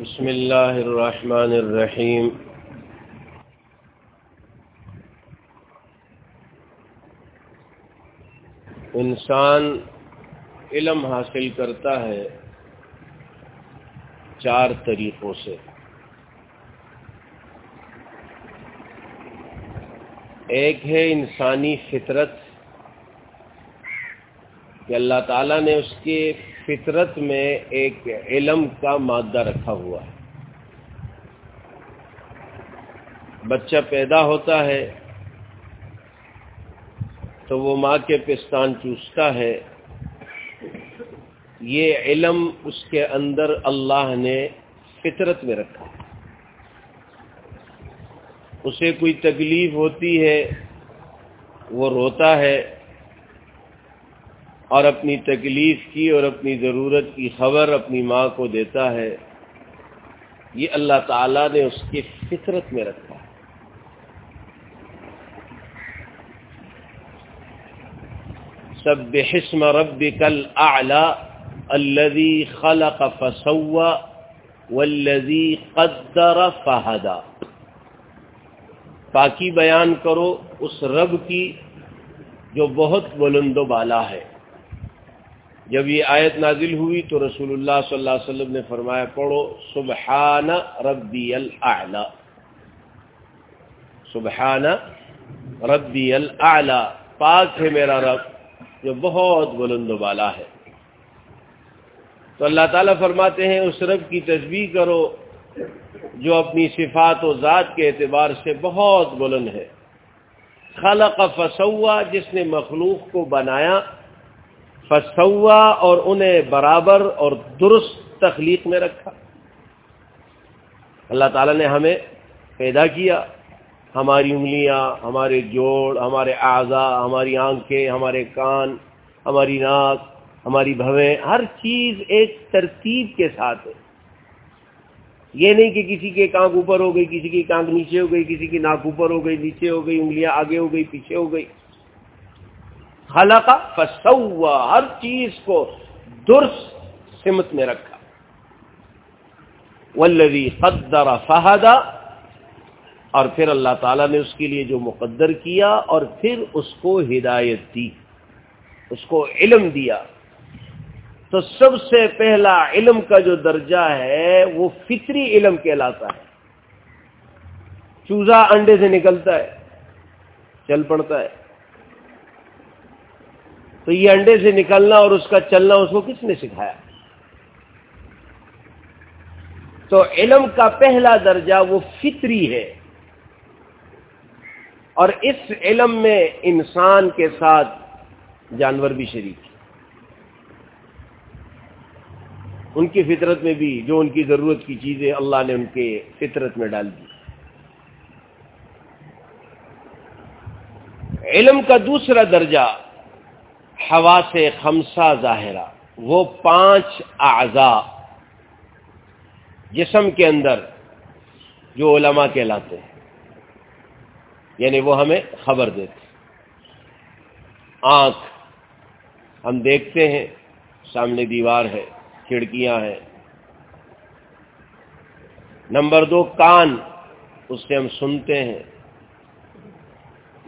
بسم اللہ الرحمن الرحیم۔ انسان علم حاصل کرتا ہے چار طریقوں سے۔ ایک ہے انسانی فطرت، کہ اللہ تعالیٰ نے اس کے فطرت میں ایک علم کا مادہ رکھا ہوا ہے۔ بچہ پیدا ہوتا ہے تو وہ ماں کے پستان چوستا ہے۔ یہ علم اس کے اندر اللہ نے فطرت میں رکھا۔ اسے کوئی تکلیف ہوتی ہے، وہ روتا ہے۔ اور اپنی تکلیف کی اور اپنی ضرورت کی خبر اپنی ماں کو دیتا ہے، یہ اللہ تعالی نے اس کی فطرت میں رکھا ہے۔ سب حسم رب کل اعلی الذي خلق فسوى والذي قدر فہدا۔ پاکی بیان کرو، اس رب کی جو بہت بلند و بالا ہے۔ جب یہ آیت نازل ہوئی تو رسول اللہ صلی اللہ علیہ وسلم نے فرمایا، پڑھو، سبحان ربی الاعلی سبحان ربی الاعلی پاک ہے میرا رب، جو بہت بلند و بالا ہے۔ تو اللہ تعالیٰ فرماتے ہیں، اس رب کی تصویر کرو، جو اپنی صفات و ذات کے اعتبار سے بہت بلند ہے۔ خلق فسوا، جس نے مخلوق کو بنایا فسوا اور انہیں برابر اور درست تخلیق میں رکھا۔ اللہ تعالیٰ نے ہمیں پیدا کیا۔ ہماری انگلیاں، ہمارے جوڑ، ہمارے اعضا ہماری آنکھیں، ہمارے کان، ہماری ناک، ہماری بھویں، ہر چیز ایک ترتیب کے ساتھ ہے۔ یہ نہیں کہ کسی کی کانک اوپر ہو گئی، کسی کی کانک نیچے ہو گئی، کسی کی ناک اوپر ہو گئی، نیچے ہو گئی، انگلیاں آگے ہو گئی، پیچھے ہو گئی۔ خلق فسوا ہر چیز کو درست سمت میں رکھا۔ ولوی قدر فہدا اور پھر اللہ تعالیٰ نے اس کے لیے جو مقدر کیا اور پھر اس کو ہدایت دی، اس کو علم دیا۔ تو سب سے پہلا علم کا جو درجہ ہے، وہ فطری علم کہلاتا ہے۔ چوزا انڈے سے نکلتا ہے، چل پڑتا ہے۔ تو یہ انڈے سے نکلنا اور اس کا چلنا اس کو کس نے سکھایا؟ تو علم کا پہلا درجہ وہ فطری ہے۔ اور اس علم میں انسان کے ساتھ جانور بھی شریک ان کی فطرت میں بھی جو ان کی ضرورت کی چیزیں اللہ نے ان کے فطرت میں ڈال دی۔ علم کا دوسرا درجہ ہوا سے خمسہ ظاہرہ، وہ پانچ اعضاء جسم کے اندر جو علماء کہلاتے ہیں۔ یعنی وہ ہمیں خبر دیتے آنکھ، ہم دیکھتے ہیں، سامنے دیوار ہے، کھڑکیاں ہیں۔ نمبر دو، کان، اس سے ہم سنتے ہیں۔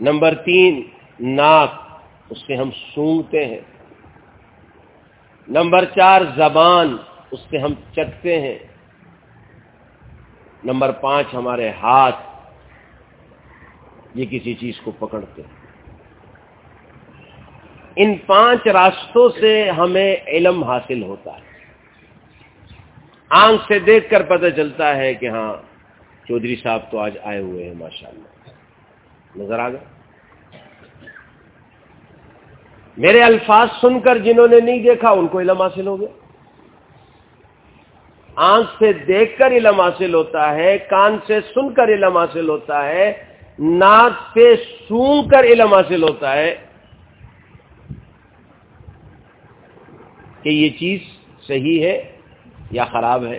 نمبر تین، ناک اس سے ہم سونگتے ہیں۔ نمبر چار، زبان، اس سے ہم چکتے ہیں۔ نمبر پانچ، ہمارے ہاتھ۔ یہ کسی چیز کو پکڑتے ہیں۔ ان پانچ راستوں سے ہمیں علم حاصل ہوتا ہے۔ آنکھ سے دیکھ کر پتہ چلتا ہے کہ ہاں چودھری صاحب تو آج آئے ہوئے ہیں ماشاء اللہ نظر آ گئے؟ میرے الفاظ سن کر جنہوں نے نہیں دیکھا ان کو علم حاصل ہو گیا۔ آنکھ سے دیکھ کر علم حاصل ہوتا ہے، کان سے سن کر علم حاصل ہوتا ہے، ناک سے سون کر علم حاصل ہوتا ہے۔ کہ یہ چیز صحیح ہے یا خراب ہے؟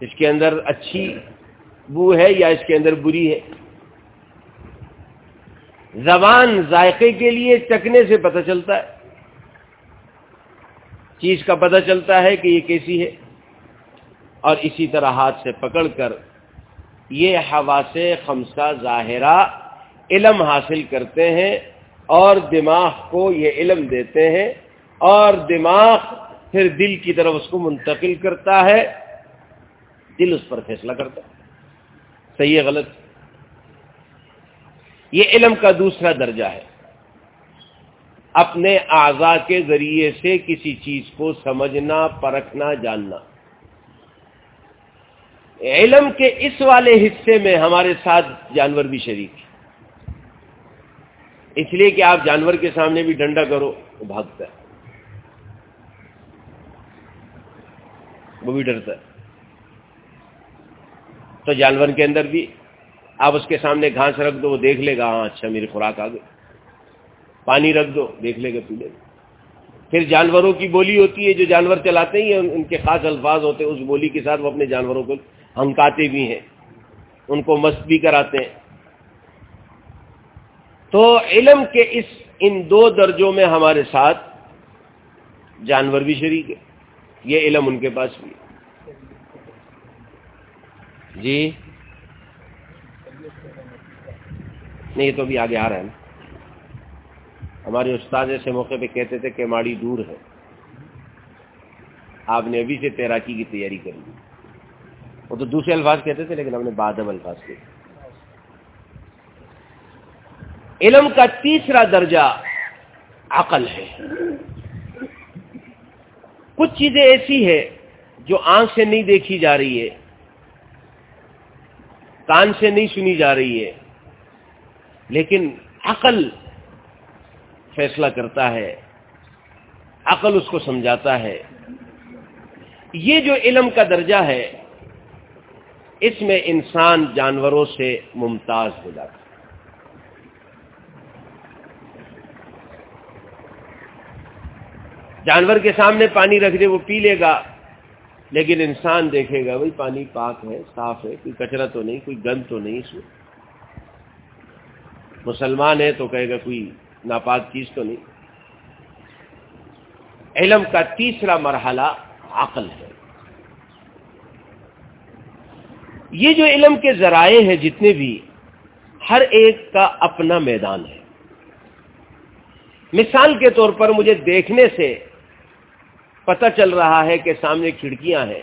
اس کے اندر اچھی بو ہے یا اس کے اندر بری ہے؟ زبان ذائقے کے لیے چکنے سے پتہ چلتا ہے۔ چیز کا پتہ چلتا ہے کہ یہ کیسی ہے۔ اور اسی طرح ہاتھ سے پکڑ کر یہ ہوا سے خمسہ ظاہرہ علم حاصل کرتے ہیں اور دماغ کو یہ علم دیتے ہیں اور دماغ پھر دل کی طرف اس کو منتقل کرتا ہے۔ دل اس پر فیصلہ کرتا ہے۔ صحیح ہے، غلط؟ یہ علم کا دوسرا درجہ ہے۔ اپنے اعضا کے ذریعے سے کسی چیز کو سمجھنا، پرکھنا، جاننا۔ علم کے اس والے حصے میں ہمارے ساتھ جانور بھی شریک ہے اس لیے کہ آپ جانور کے سامنے بھی ڈنڈا کرو، وہ بھاگتا ہے۔ وہ بھی ڈرتا ہے۔ تو جانور کے اندر بھی آپ اس کے سامنے گھاس رکھ دو، وہ دیکھ لے گا ہاں اچھا میری خوراک آ گئی۔ پانی رکھ دو، دیکھ لے گا، پی لے گا۔ پھر جانوروں کی بولی ہوتی ہے، جو جانور چلاتے ہیں، ان کے خاص الفاظ ہوتے ہیں، اس بولی کے ساتھ وہ اپنے جانوروں کو ہنکاتے بھی ہیں۔ ان کو مست بھی کراتے ہیں۔ تو علم کے اس، ان دو درجوں میں ہمارے ساتھ جانور بھی شریک ہے یہ علم ان کے پاس بھی جی؟ نہیں یہ تو ابھی آگے آ رہا ہے نا ہمارے استاد ایسے موقع پہ کہتے تھے کہ ماڑی دور ہے۔ آپ نے ابھی سے تیراکی کی تیاری کر لی وہ تو دوسرے الفاظ کہتے تھے لیکن ہم نے بادم الفاظ کے علم کا تیسرا درجہ عقل ہے۔ کچھ چیزیں ایسی ہے جو آنکھ سے نہیں دیکھی جا رہی ہے، کان سے نہیں سنی جا رہی ہے۔ لیکن عقل فیصلہ کرتا ہے، عقل اس کو سمجھاتا ہے۔ یہ جو علم کا درجہ ہے، اس میں انسان جانوروں سے ممتاز ہو جاتا ہے۔ جانور کے سامنے پانی رکھ دے، وہ پی لے گا، لیکن انسان دیکھے گا، بھائی پانی پاک ہے، صاف ہے، کوئی کچرا تو نہیں، کوئی گند تو نہیں اس میں۔ مسلمان ہے تو کہے گا کوئی ناپاک چیز تو نہیں۔ علم کا تیسرا مرحلہ عقل ہے۔ یہ جو علم کے ذرائع ہیں جتنے بھی، ہر ایک کا اپنا میدان ہے۔ مثال کے طور پر مجھے دیکھنے سے پتہ چل رہا ہے کہ سامنے کھڑکیاں ہیں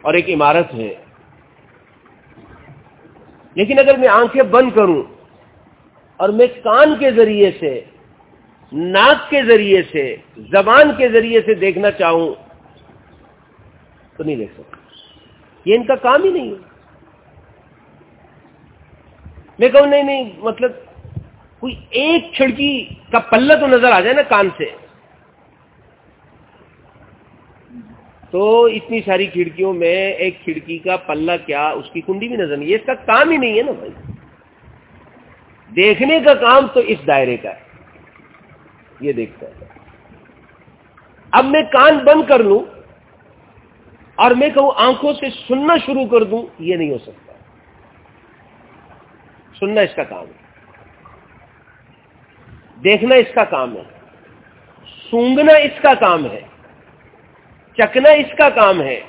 اور ایک عمارت ہے۔ لیکن اگر میں آنکھیں بند کروں اور میں کان کے ذریعے سے، ناک کے ذریعے سے، زبان کے ذریعے سے دیکھنا چاہوں، تو نہیں دیکھ سکتا۔ یہ ان کا کام ہی نہیں ہے۔ میں کہوں، نہیں نہیں مطلب کوئی ایک کھڑکی کا پلہ تو نظر آ جائے نا کان سے۔ تو اتنی ساری کھڑکیوں میں ایک کھڑکی کا پلہ کیا، اس کی کنڈی بھی نظر نہیں ہے اس کا کام ہی نہیں ہے نا بھائی۔ دیکھنے کا کام تو اس دائرے کا ہے۔ یہ دیکھتا ہے۔ اب میں کان بند کر لوں اور میں کہوں آنکھوں سے سننا شروع کر دوں، یہ نہیں ہو سکتا۔ سننا اس کا کام ہے۔ دیکھنا اس کا کام ہے۔ سونگنا اس کا کام ہے۔ چکنا اس کا کام ہے،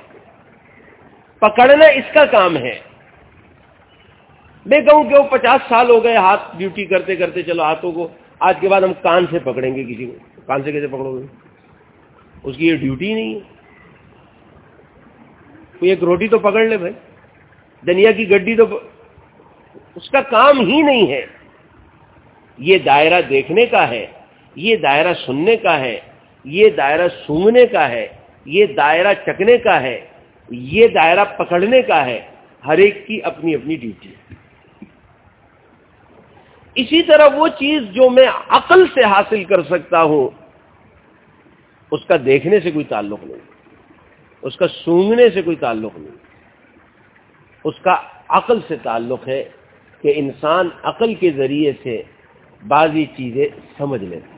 پکڑنا اس کا کام ہے۔ میں کہوں کہ وہ پچاس سال ہو گئے ہاتھ ڈیوٹی کرتے کرتے، چلو ہاتھوں کو، آج کے بعد ہم کان سے پکڑیں گے کسی کو۔ کان سے کیسے پکڑو گے؟ اس کی یہ ڈیوٹی نہیں ہے۔ کوئی ایک روٹی تو پکڑ لے بھائی۔ دنیا کی گڈی تو اس کا کام ہی نہیں ہے۔ یہ دائرہ دیکھنے کا ہے، یہ دائرہ سننے کا ہے، یہ دائرہ سونگنے کا ہے۔ یہ دائرہ چکنے کا ہے، یہ دائرہ پکڑنے کا ہے، ہر ایک کی اپنی اپنی ڈیوٹی ہے۔ اسی طرح وہ چیز جو میں عقل سے حاصل کر سکتا ہوں، اس کا دیکھنے سے کوئی تعلق نہیں، اس کا سونگنے سے کوئی تعلق نہیں۔ اس کا عقل سے تعلق ہے کہ انسان عقل کے ذریعے سے بعضی چیزیں سمجھ لیتا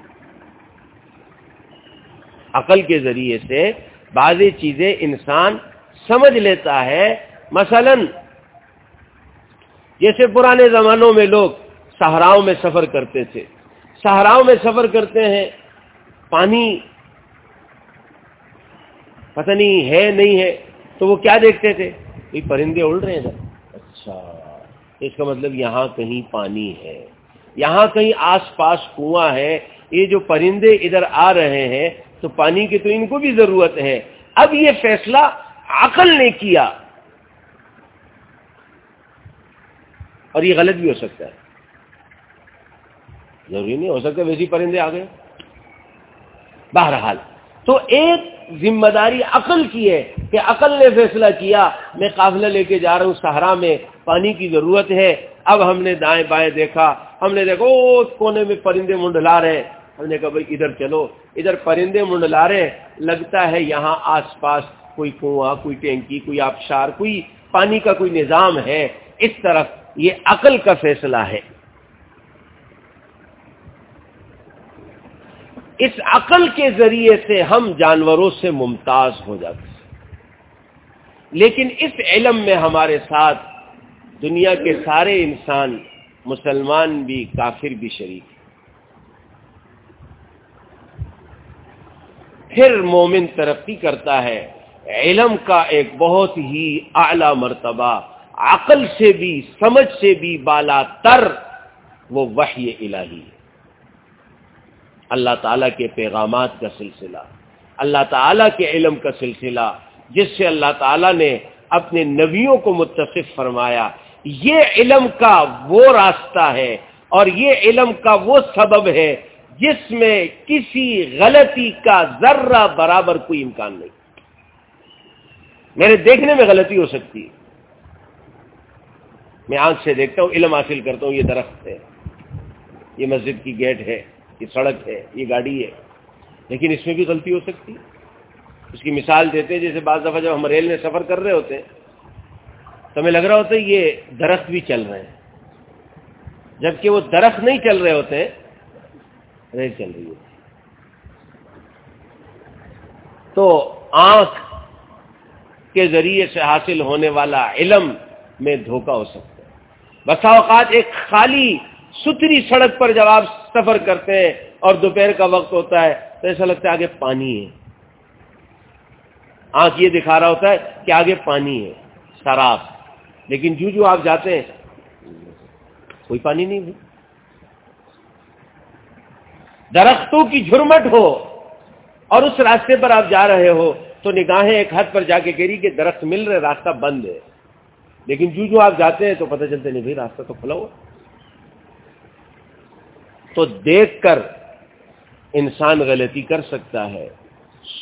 عقل کے ذریعے سے بعضی چیزیں انسان سمجھ لیتا ہے۔ مثلا، جیسے پرانے زمانوں میں لوگ صحراؤں میں سفر کرتے تھے۔ صحراؤں میں سفر کرتے ہیں، پانی پتہ نہیں ہے نہیں ہے، تو وہ کیا دیکھتے تھے؟ پرندے اڑ رہے ہیں۔ اچھا اس کا مطلب یہاں کہیں پانی ہے۔ یہاں کہیں آس پاس کنواں ہے۔ یہ جو پرندے ادھر آ رہے ہیں تو پانی کی تو ان کو بھی ضرورت ہے۔ اب یہ فیصلہ عقل نے کیا۔ اور یہ غلط بھی ہو سکتا ہے۔ ضروری نہیں، ہو سکتا ویسی پرندے آ گئے۔ بہرحال، تو ایک ذمہ داری عقل کی ہے کہ عقل نے فیصلہ کیا، میں قافلہ لے کے جا رہا ہوں سہارا میں پانی کی ضرورت ہے۔ اب ہم نے دائیں بائیں دیکھا، ہم نے دیکھا کونے میں پرندے منڈلا رہے ہم نے کہا بھائی ادھر چلو۔ ادھر پرندے منڈلا رہے لگتا ہے یہاں آس پاس کوئی کنواں، کوئی ٹینکی، کوئی آبشار، کوئی پانی کا کوئی نظام ہے۔ اس طرف یہ عقل کا فیصلہ ہے۔ اس عقل کے ذریعے سے ہم جانوروں سے ممتاز ہو جاتے ہیں۔ لیکن اس علم میں ہمارے ساتھ دنیا کے سارے انسان، مسلمان بھی، کافر بھی شریک پھر مومن ترقی کرتا ہے۔ علم کا ایک بہت ہی اعلی مرتبہ، عقل سے بھی، سمجھ سے بھی بالا تر وہ وحی الہی اللہ تعالیٰ کے پیغامات کا سلسلہ، اللہ تعالیٰ کے علم کا سلسلہ، جس سے اللہ تعالیٰ نے اپنے نبیوں کو متصف فرمایا۔ یہ علم کا وہ راستہ ہے اور یہ علم کا وہ سبب ہے جس میں کسی غلطی کا ذرہ برابر کوئی امکان نہیں۔ میرے دیکھنے میں غلطی ہو سکتی ہے۔ میں آنکھ سے دیکھتا ہوں، علم حاصل کرتا ہوں، یہ درخت ہے، یہ مسجد کی گیٹ ہے، یہ سڑک ہے، یہ گاڑی ہے۔ لیکن اس میں بھی غلطی ہو سکتی اس کی مثال دیتے ہیں، جیسے بعض دفعہ جب ہم ریل میں سفر کر رہے ہوتے ہیں، تو ہمیں لگ رہا ہوتا ہے یہ درخت بھی چل رہے ہیں۔ جبکہ وہ درخت نہیں چل رہے ہوتے ریل چل رہی ہوتی تو آنکھ کے ذریعے سے حاصل ہونے والا علم میں دھوکہ ہو سکتا ہے۔ بسا اوقات ایک خالی ستری سڑک پر جب آپ سفر کرتے ہیں اور دوپہر کا وقت ہوتا ہے تو ایسا لگتا ہے آگے پانی ہے۔ آنکھ یہ دکھا رہا ہوتا ہے کہ آگے پانی ہے سراف لیکن جو جو آپ جاتے ہیں، کوئی پانی نہیں بھی درختوں کی جھرمٹ ہو اور اس راستے پر آپ جا رہے ہو تو نگاہیں ایک حد پر جا کے گری کہ درخت مل رہے، راستہ بند ہے۔ لیکن جو جو آپ جاتے ہیں تو پتہ چلتے نہیں بھائی، راستہ تو کھلا ہوا تو دیکھ کر انسان غلطی کر سکتا ہے،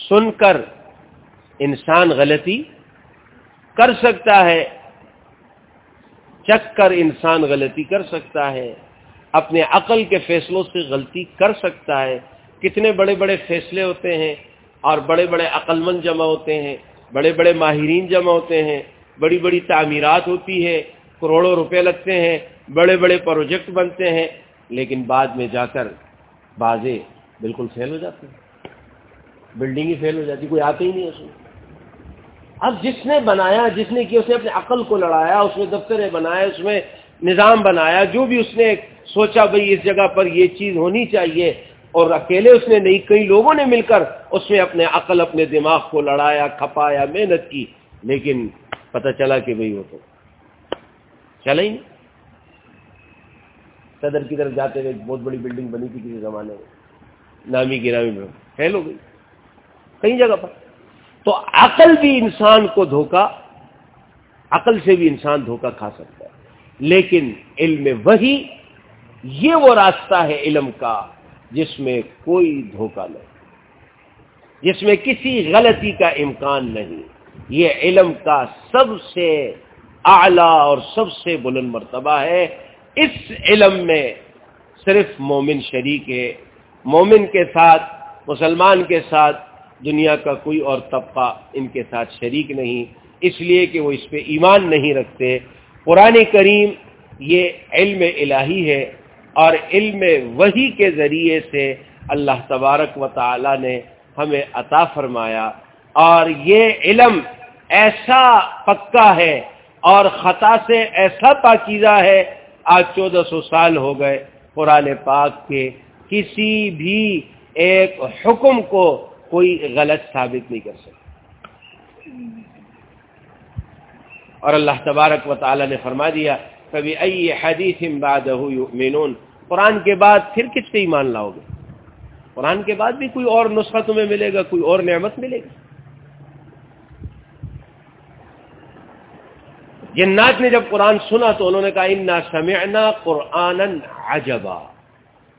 سن کر انسان غلطی کر سکتا ہے چک کر انسان غلطی کر سکتا ہے۔ اپنے عقل کے فیصلوں سے غلطی کر سکتا ہے۔ کتنے بڑے بڑے فیصلے ہوتے ہیں اور بڑے بڑے عقل مند جمع ہوتے ہیں، بڑے بڑے ماہرین جمع ہوتے ہیں، بڑی بڑی تعمیرات ہوتی ہے کروڑوں روپے لگتے ہیں، بڑے بڑے پروجیکٹ بنتے ہیں، لیکن بعد میں جا کر بازے بالکل فیل ہو جاتے ہیں۔ بلڈنگ ہی فیل ہو جاتی، کوئی آتے ہی نہیں اس میں۔ اب جس نے بنایا، جس نے کیا، اس نے اپنے عقل کو لڑایا، اس میں دفتریں بنایا اس میں نظام بنایا، جو بھی اس نے سوچا بھائی اس جگہ پر یہ چیز ہونی چاہیے اور اکیلے اس نے نہیں، کئی لوگوں نے مل کر اس میں اپنے عقل، اپنے دماغ کو لڑایا، کھپایا، محنت کی، لیکن پتہ چلا کہ بھائی وہ تو چلا ہی نہیں۔ صدر کی طرف جاتے ہوئے بہت بڑی بلڈنگ بنی تھی کسی زمانے میں۔ نامی گرامی میں۔ فیل ہو گئی۔ کئی جگہ پر۔ تو عقل بھی انسان کو دھوکا، عقل سے بھی انسان دھوکا کھا سکتا ہے۔ لیکن علم وہی یہ وہ راستہ ہے علم کا جس میں کوئی دھوکا نہیں، جس میں کسی غلطی کا امکان نہیں۔ یہ علم کا سب سے اعلی اور سب سے بلند مرتبہ ہے۔ اس علم میں صرف مومن شریک ہے۔ مومن کے ساتھ، مسلمان کے ساتھ دنیا کا کوئی اور طبقہ ان کے ساتھ شریک نہیں۔ اس لیے کہ وہ اس پہ ایمان نہیں رکھتے۔ قرآن کریم یہ علم الہی ہے۔ اور علم وہی کے ذریعے سے اللہ تبارک و تعالی نے ہمیں عطا فرمایا۔ اور یہ علم ایسا پکا ہے اور خطا سے ایسا پاکیزہ ہے، آج چودہ سو سال ہو گئے قرآن پاک کے کسی بھی ایک حکم کو کوئی غلط ثابت نہیں کر سکتا۔ اور اللہ تبارک و تعالی نے فرما دیا کبھی ائی حدیث یؤمنون قرآن کے بعد پھر کس پہ ایمان لاؤ گے؟ قرآن کے بعد بھی کوئی اور نسخہ تمہیں ملے گا، کوئی اور نعمت ملے گی۔ جنات نے جب قرآن سنا تو انہوں نے کہا، انا سمعنا قرآن عجبا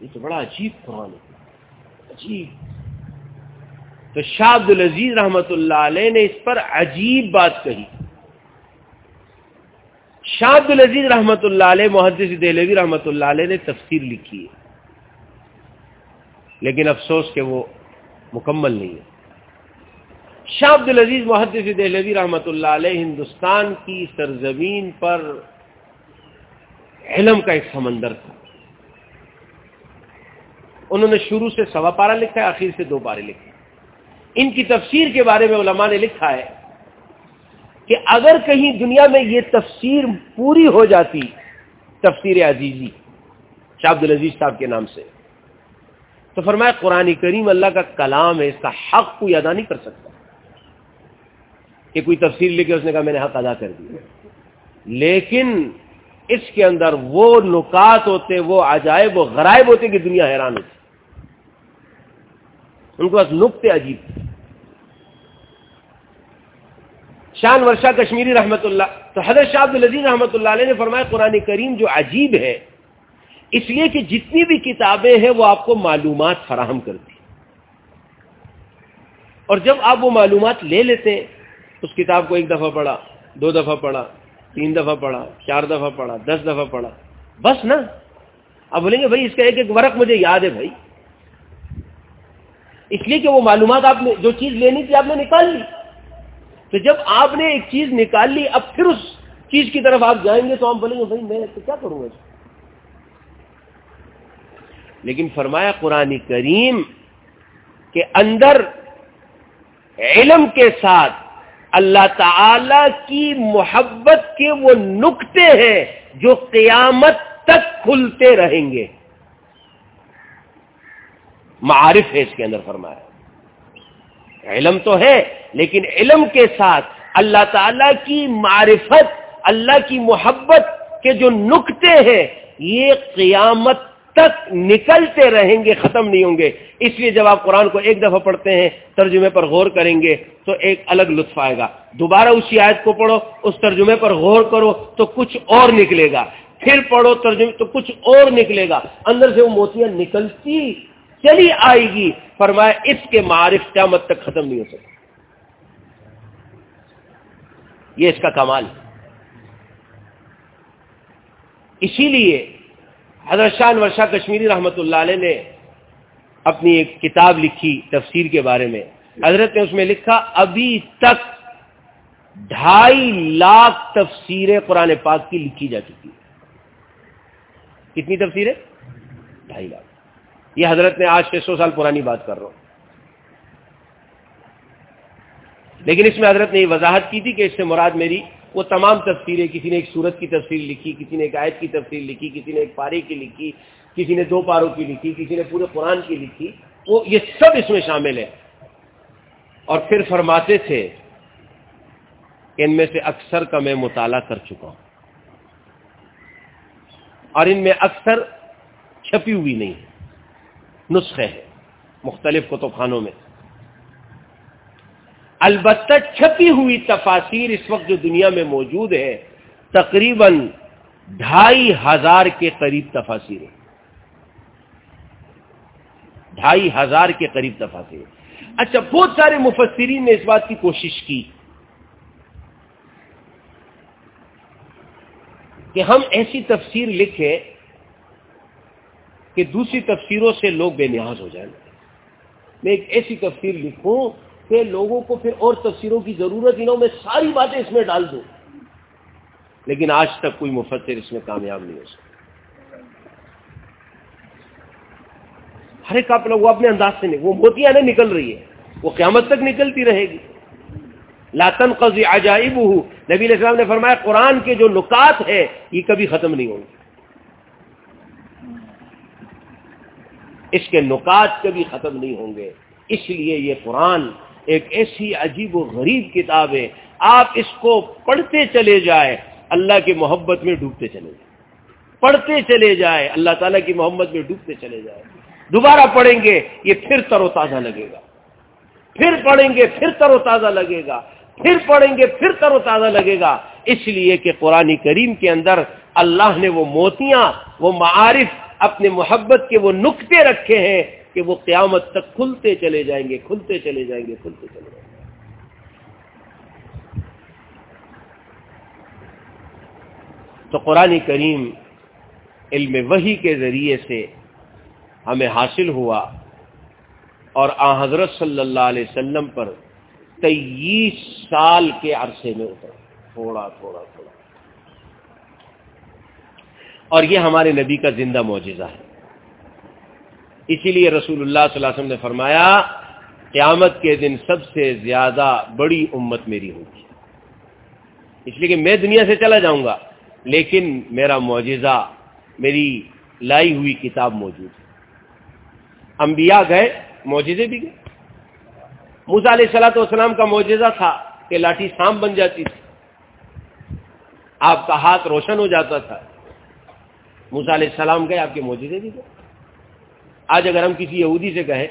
یہ تو بڑا عجیب قرآن ہے۔ عجیب۔ تو شاہ عبد العزیز رحمت اللہ علیہ نے اس پر عجیب بات کہی۔ شاہ عبد العزیز رحمت اللہ علیہ، محدث دہلوی رحمت اللہ علیہ نے تفسیر لکھی ہے۔ لیکن افسوس کہ وہ مکمل نہیں ہے۔ شاہ عبد العزیز محدث دہلوی رحمت اللہ علیہ ہندوستان کی سرزمین پر علم کا ایک سمندر تھا۔ انہوں نے شروع سے سوا پارا لکھا ہے، آخر سے دو پارے لکھے۔ ان کی تفسیر کے بارے میں علماء نے لکھا ہے کہ اگر کہیں دنیا میں یہ تفسیر پوری ہو جاتی، تفسیر عزیزی، شاہ عبد العزیز صاحب کے نام سے، تو فرمایا قرآن کریم اللہ کا کلام ہے، اس کا حق کوئی ادا نہیں کر سکتا۔ کہ کوئی تفسیر لکھے، اس نے کہا میں نے حق ادا کر دیا لیکن اس کے اندر وہ نکات ہوتے، وہ عجائب و غرائب ہوتے کہ دنیا حیران ہوتی۔ ان کے پاس نقطے عجیب۔ تھے شان ورشا کشمیری رحمت اللہ۔ تو حضرت شاہ العزیز رحمت اللہ علیہ نے فرمایا، قرآن کریم جو عجیب ہے، اس لیے کہ جتنی بھی کتابیں ہیں، وہ آپ کو معلومات فراہم کرتی اور جب آپ وہ معلومات لے لیتے ہیں، اس کتاب کو ایک دفعہ پڑھا، دو دفعہ پڑھا، تین دفعہ پڑھا، چار دفعہ پڑھا، دس دفعہ پڑھا، بس نا۔ اب بولیں گے، بھائی، اس کا ایک ایک ورق مجھے یاد ہے بھائی۔ اس لیے کہ وہ معلومات آپ نے، جو چیز لینی تھی، آپ نے نکال لی۔ تو جب آپ نے ایک چیز نکال لی، اب پھر اس چیز کی طرف آپ جائیں گے تو آپ بولیں گے، بھائی، میں تو کیا کروں گا؟ لیکن فرمایا قرآن کریم کے اندر علم کے ساتھ اللہ تعالی کی محبت کے وہ نقطے ہیں جو قیامت تک کھلتے رہیں گے۔ معارف ہے اس کے اندر فرمایا۔ علم تو ہے، لیکن علم کے ساتھ اللہ تعالی کی معرفت، اللہ کی محبت کے جو نقطے ہیں، یہ قیامت تک نکلتے رہیں گے، ختم نہیں ہوں گے۔ اس لیے جب آپ قرآن کو ایک دفعہ پڑھتے ہیں، ترجمے پر غور کریں گے تو ایک الگ لطف آئے گا۔ دوبارہ اسی آیت کو پڑھو، اس ترجمے پر غور کرو تو کچھ اور نکلے گا۔ پھر پڑھو ترجمے، تو کچھ اور نکلے گا۔ اندر سے وہ موتیاں نکلتی چلی آئے گی، فرمایا اس کے معارف قیامت تک ختم نہیں ہو سکتا۔ یہ اس کا کمال اسی لیے حضرت شاہ ورشا کشمیری رحمت اللہ علیہ نے اپنی ایک کتاب لکھی تفسیر کے بارے میں۔ حضرت نے اس میں لکھا، ابھی تک ڈھائی لاکھ تفسیریں قرآن پاک کی لکھی جا چکی کتنی تفسیریں؟ ڈھائی لاکھ۔ یہ حضرت نے آج سے سو سال پرانی بات کر رہا ہوں۔ لیکن اس میں حضرت نے یہ وضاحت کی تھی کہ اس سے مراد میری وہ تمام تفسیریں، کسی نے ایک سورت کی تفسیر لکھی، کسی نے ایک آیت کی تفسیر لکھی، کسی نے ایک پارے کی لکھی، کسی نے دو پاروں کی لکھی، کسی نے پورے قرآن کی لکھی۔ وہ یہ سب اس میں شامل ہے اور پھر فرماتے تھے کہ ان میں سے اکثر کا میں مطالعہ کر چکا ہوں۔ اور ان میں اکثر چھپی ہوئی نہیں۔ ہے نسخے ہیں، مختلف کتب خانوں میں۔ البتہ چھپی ہوئی تفاصیر اس وقت جو دنیا میں موجود ہے تقریباً ڈھائی ہزار کے قریب تفاصیر ڈھائی ہزار کے قریب تفاصیر اچھا بہت سارے مفسرین نے اس بات کی کوشش کی کہ ہم ایسی تفسیر لکھیں کہ دوسری تفسیروں سے لوگ بے نیاز ہو جائیں۔ میں ایک ایسی تفسیر لکھوں کہ لوگوں کو پھر اور تفسیروں کی ضرورت ہی نہ ہو، میں ساری باتیں اس میں ڈال دوں۔ لیکن آج تک کوئی مفسر اس میں کامیاب نہیں ہو سکتا۔ ہر ایک آپ لوگ اپنے انداز سے نہیں، وہ موتیاں نہیں نکل رہی ہے وہ قیامت تک نکلتی رہے گی۔ لاتن قزی عجائب نبی علیہ السلام نے فرمایا قرآن کے جو نکات ہے یہ کبھی ختم نہیں ہوں گے۔ اس کے نکات کبھی ختم نہیں ہوں گے۔ اس لیے یہ قرآن ایک ایسی عجیب و غریب کتاب ہے۔ آپ اس کو پڑھتے چلے جائے اللہ کی محبت میں ڈوبتے چلے جائیں۔ پڑھتے چلے جائے اللہ تعالیٰ کی محبت میں ڈوبتے چلے جائے دوبارہ پڑھیں گے، یہ پھر تر و تازہ لگے گا۔ پھر پڑھیں گے، پھر تر و تازہ لگے گا۔ پھر پڑھیں گے، پھر تر و تازہ لگے گا۔ اس لیے کہ قرآن کریم کے اندر اللہ نے وہ موتیاں، وہ معارف اپنے محبت کے وہ نقطے رکھے ہیں کہ وہ قیامت تک کھلتے چلے جائیں گے، کھلتے چلے جائیں گے، کھلتے چلے جائیں گے۔ تو قرآن کریم علم وحی کے ذریعے سے ہمیں حاصل ہوا اور آ حضرت صلی اللہ علیہ وسلم پر تیئیس سال کے عرصے میں اتر تھوڑا تھوڑا تھوڑا۔ اور یہ ہمارے نبی کا زندہ معجزہ ہے۔ اسی لیے رسول اللہ صلی اللہ علیہ وسلم نے فرمایا، قیامت کے دن سب سے زیادہ بڑی امت میری ہوگی۔ اس لیے کہ میں دنیا سے چلا جاؤں گا، لیکن میرا معجزہ، میری لائی ہوئی کتاب موجود ہے۔ انبیاء گئے، معجزے بھی گئے۔ موسا علیہ السلاۃ والسلام کا معجزہ تھا کہ لاٹھی سام بن جاتی تھی۔ آپ کا ہاتھ روشن ہو جاتا تھا۔ موسا علیہ السلام گئے، آپ کے معجزے بھی گئے۔ آج اگر ہم کسی یہودی سے کہیں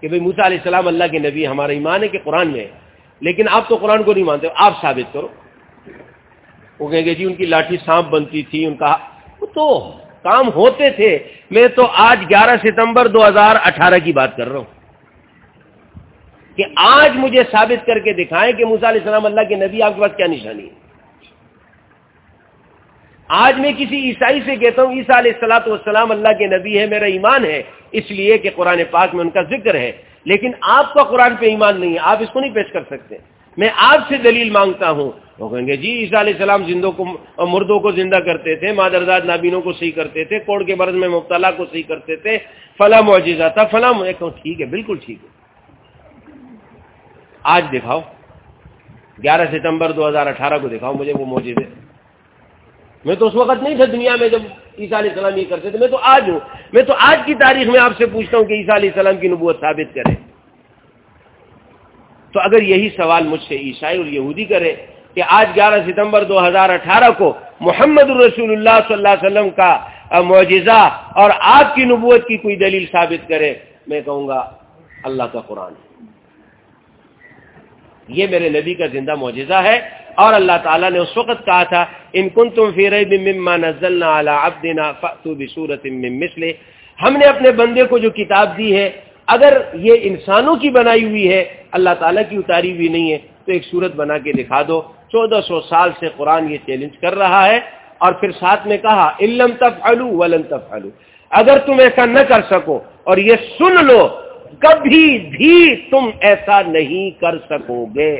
کہ بھائی موسا علیہ السلام اللہ کے نبی، ہمارا ایمان ہے کہ قرآن میں ہے، لیکن آپ تو قرآن کو نہیں مانتے، آپ ثابت کرو۔ وہ کہیں گے جی ان کی لاٹھی سانپ بنتی تھی، ان کا تو کام ہوتے تھے۔ میں تو آج گیارہ ستمبر دو ہزار اٹھارہ کی بات کر رہا ہوں۔ کہ آج مجھے ثابت کر کے دکھائیں کہ موسا علیہ السلام اللہ کے نبی، آپ کے پاس کیا نشانی ہے؟ آج میں کسی عیسائی سے کہتا ہوں، عیسیٰ علیہ السلاۃ والسلام اللہ کے نبی ہے میرا ایمان ہے، اس لیے کہ قرآن پاک میں ان کا ذکر ہے۔ لیکن آپ کا قرآن پہ ایمان نہیں ہے، آپ اس کو نہیں پیش کر سکتے۔ میں آپ سے دلیل مانگتا ہوں۔ وہ کہیں گے جی عیسیٰ علیہ السلام زندوں کو، مردوں کو زندہ کرتے تھے، مادرزاد نابینوں کو صحیح کرتے تھے، کوڑ کے برض میں مبتلا کو صحیح کرتے تھے۔ فلاں معجزہ تھا فلاں ٹھیک ہے، بالکل ٹھیک ہے۔ آج دکھاؤ، گیارہ ستمبر دو ہزار اٹھارہ کو دکھاؤ، مجھے وہ موجود میں تو اس وقت نہیں تھا دنیا میں جب عیسیٰ علیہ السلام یہ کرتے تھے، میں تو آج ہوں۔ میں تو آج کی تاریخ میں آپ سے پوچھتا ہوں کہ عیسیٰ علیہ السلام کی نبوت ثابت کرے تو اگر یہی سوال مجھ سے عیسائی اور یہودی کرے کہ آج گیارہ ستمبر دو ہزار اٹھارہ کو محمد رسول اللہ صلی اللہ علیہ وسلم کا معجزہ اور آپ کی نبوت کی کوئی دلیل ثابت کرے، میں کہوں گا اللہ کا قرآن یہ میرے نبی کا زندہ معجزہ ہے۔ اور اللہ تعالیٰ نے اس وقت کہا تھا، ان کن تم مثل ہم نے اپنے بندے کو جو کتاب دی ہے، اگر یہ انسانوں کی بنائی ہوئی ہے، اللہ تعالیٰ کی اتاری ہوئی نہیں ہے، تو ایک صورت بنا کے دکھا دو۔ چودہ سو سال سے قرآن یہ چیلنج کر رہا ہے اور پھر ساتھ میں کہا علم تفعلو ولن تفعلو اگر تم ایسا نہ کر سکو اور یہ سن لو، کبھی بھی تم ایسا نہیں کر سکو گے۔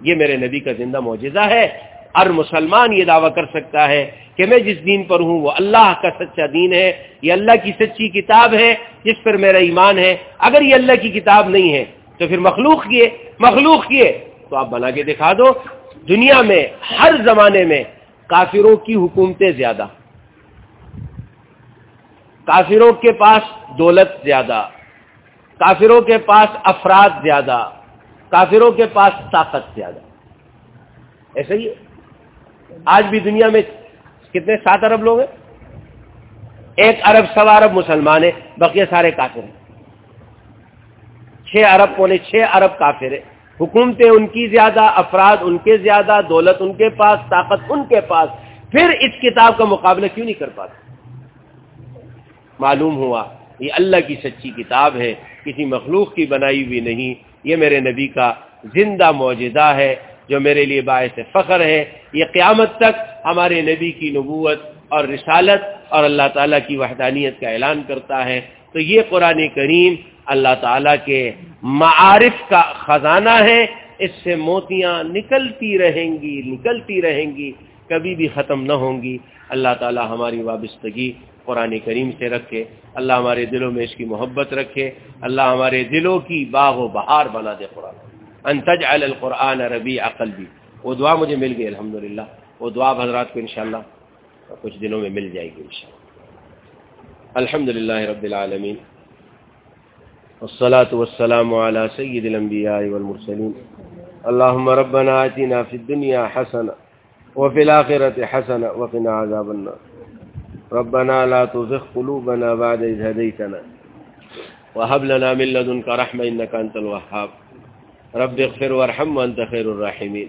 یہ میرے نبی کا زندہ معجزہ ہے۔ ہر مسلمان یہ دعویٰ کر سکتا ہے کہ میں جس دین پر ہوں وہ اللہ کا سچا دین ہے، یہ اللہ کی سچی کتاب ہے، جس پر میرا ایمان ہے۔ اگر یہ اللہ کی کتاب نہیں ہے تو پھر مخلوق کیے مخلوق کیے تو آپ بنا کے دکھا دو، دنیا میں، ہر زمانے میں کافروں کی حکومتیں زیادہ۔ کافروں کے پاس دولت زیادہ، کافروں کے پاس افراد زیادہ۔ کافروں کے پاس طاقت زیادہ ایسا ہی ہے۔ آج بھی دنیا میں کتنے سات ارب لوگ ہیں؟ ایک ارب، سوا ارب مسلمان ہیں بقیہ سارے کافر ہیں۔ چھ ارب پونے چھ ارب کافر ہیں۔ حکومتیں ان کی زیادہ، افراد ان کے زیادہ، دولت ان کے پاس، طاقت ان کے پاس۔ پھر اس کتاب کا مقابلہ کیوں نہیں کر پاتے؟ معلوم ہوا، یہ اللہ کی سچی کتاب ہے، کسی مخلوق کی بنائی ہوئی نہیں۔ یہ میرے نبی کا زندہ موجودہ ہے، جو میرے لیے باعث فخر ہے۔ یہ قیامت تک ہمارے نبی کی نبوت اور رسالت اور اللہ تعالیٰ کی وحدانیت کا اعلان کرتا ہے۔ تو یہ قرآن کریم اللہ تعالیٰ کے معارف کا خزانہ ہے۔ اس سے موتیاں نکلتی رہیں گی، نکلتی رہیں گی، کبھی بھی ختم نہ ہوں گی۔ اللہ تعالیٰ ہماری وابستگی قرآن کریم سے رکھے۔ اللہ ہمارے دلوں میں اس کی محبت رکھے۔ اللہ ہمارے دلوں کی باغ و بہار بنا دے قرآن۔ انتج القرآن ربی عقل بھی وہ دعا مجھے مل گئی الحمد وہ دعا حضرات کو انشاءاللہ کچھ دنوں میں مل جائے گی انشاءاللہ۔ الحمد للہ رب العالمین۔ والصلاة والسلام على سيد الأنبياء والمرسلين اللهم ربنا آتنا في الدنيا حسنة وفي الآخرة حسنة وقنا عذاب النار۔ ربنا لا تزغ قلوبنا بعد إذ هديتنا. وهب لنا من لدنك رحمة إنك أنت الوهاب. رب اغفر وارحم وأنت خير الراحمين.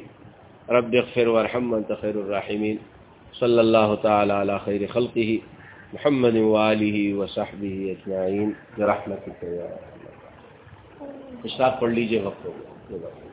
رب اغفر وارحم وأنت خير الراحمين. صلى الله تعالى على خير خلقه، محمد وآله وصحبه أجمعين. برحمتك يا رب اشراق پڑھ لیجیے وقت ہو